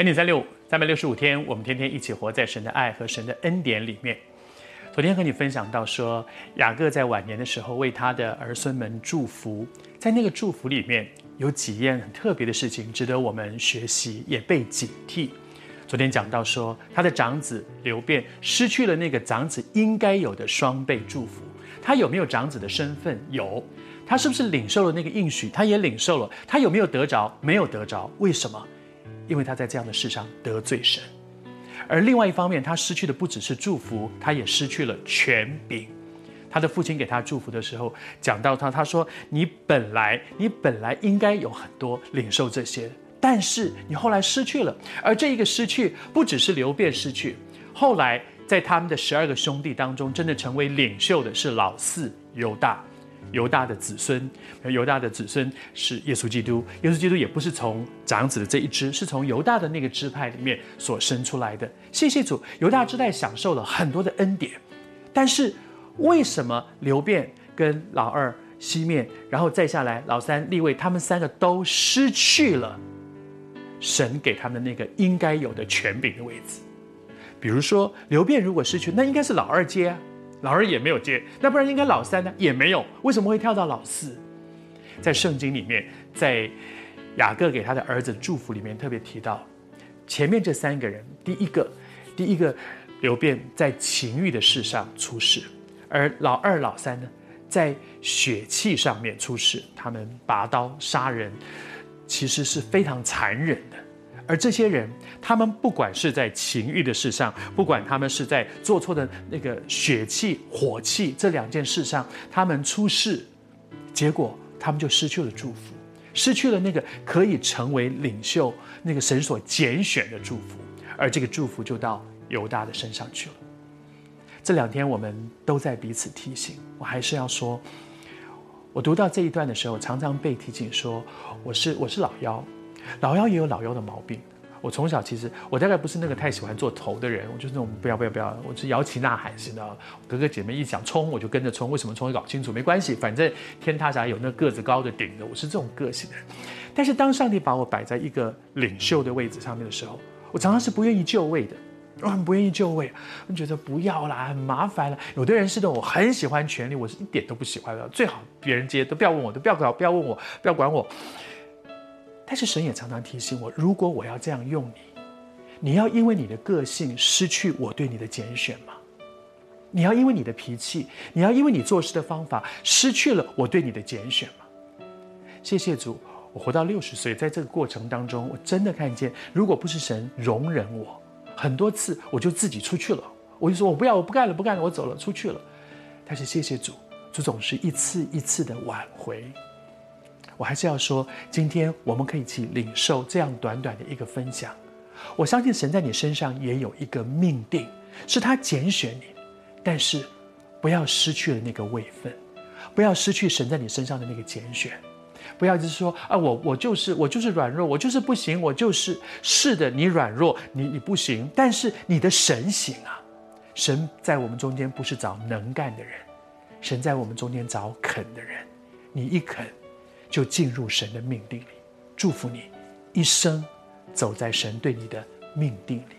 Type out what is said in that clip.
恩典三六五，三百六十五天，我们天天一起活在神的爱和神的恩典里面。昨天和你分享到说，雅各在晚年的时候为他的儿孙们祝福，在那个祝福里面有几件很特别的事情，值得我们学习，也被警惕。昨天讲到说，他的长子流便失去了那个长子应该有的双倍祝福。他有没有长子的身份？有。他是不是领受了那个应许？他也领受了。他有没有得着？没有得着。为什么？因为他在这样的世上得罪神，而另外一方面，他失去的不只是祝福，他也失去了权柄。他的父亲给他祝福的时候，讲到他，他说：“你本来，你本来应该有很多领受这些，但是你后来失去了。而这一个失去，不只是流便失去，后来在他们的十二个兄弟当中，真的成为领袖的是老四犹大。”犹大的子孙，犹大的子孙是耶稣基督。耶稣基督也不是从长子的这一支，是从犹大的那个支派里面所生出来的。谢谢主，犹大支派享受了很多的恩典。但是为什么流便跟老二西面，然后再下来老三利未，他们三个都失去了神给他们那个应该有的权柄的位置？比如说流便如果失去，那应该是老二接啊。老二也没有接，那不然应该老三呢？也没有，为什么会跳到老四？在圣经里面，在雅各给他的儿子祝福里面特别提到，前面这三个人，第一个，第一个流便在情欲的事上出事，而老二、老三呢，在血气上面出事，他们拔刀杀人，其实是非常残忍的。而这些人，他们不管是在情欲的事上，不管他们是在做错的那个血气、火气这两件事上，他们出事，结果他们就失去了祝福，失去了那个可以成为领袖、那个神所拣选的祝福，而这个祝福就到犹大的身上去了。这两天我们都在彼此提醒，我还是要说，我读到这一段的时候，常常被提醒说，我是我是老幺。老妖也有老妖的毛病。我从小其实我大概不是那个太喜欢做头的人，我就是那种不要不要不要，我是摇旗呐喊型的。哥哥姐妹一讲冲，我就跟着冲。为什么冲也搞清楚，没关系，反正天塌下来有那个子高的顶的。我是这种个性的。但是当上帝把我摆在一个领袖的位置上面的时候，我常常是不愿意就位的。我很不愿意就位，我觉得不要啦，很麻烦了。有的人是的，我很喜欢权力，我是一点都不喜欢的。最好别人接都不要问我，都不要搞，不要问我，不要管我。但是神也常常提醒我，如果我要这样用你，你要因为你的个性失去我对你的拣选吗？你要因为你的脾气，你要因为你做事的方法失去了我对你的拣选吗？谢谢主，我活到六十岁，在这个过程当中，我真的看见，如果不是神容忍我，很多次我就自己出去了，我就说我不要，我不干了，不干了，我走了，出去了。但是谢谢主，主总是一次一次的挽回。我还是要说，今天我们可以去领受这样短短的一个分享。我相信神在你身上也有一个命定，是他拣选你，但是不要失去了那个位分，不要失去神在你身上的那个拣选，不要就是说啊，我我就是我就是软弱，我就是不行，我就是是的，你软弱，你你不行，但是你的神行啊，神在我们中间不是找能干的人，神在我们中间找肯的人，你一肯。就进入神的命定里，祝福你一生走在神对你的命定里。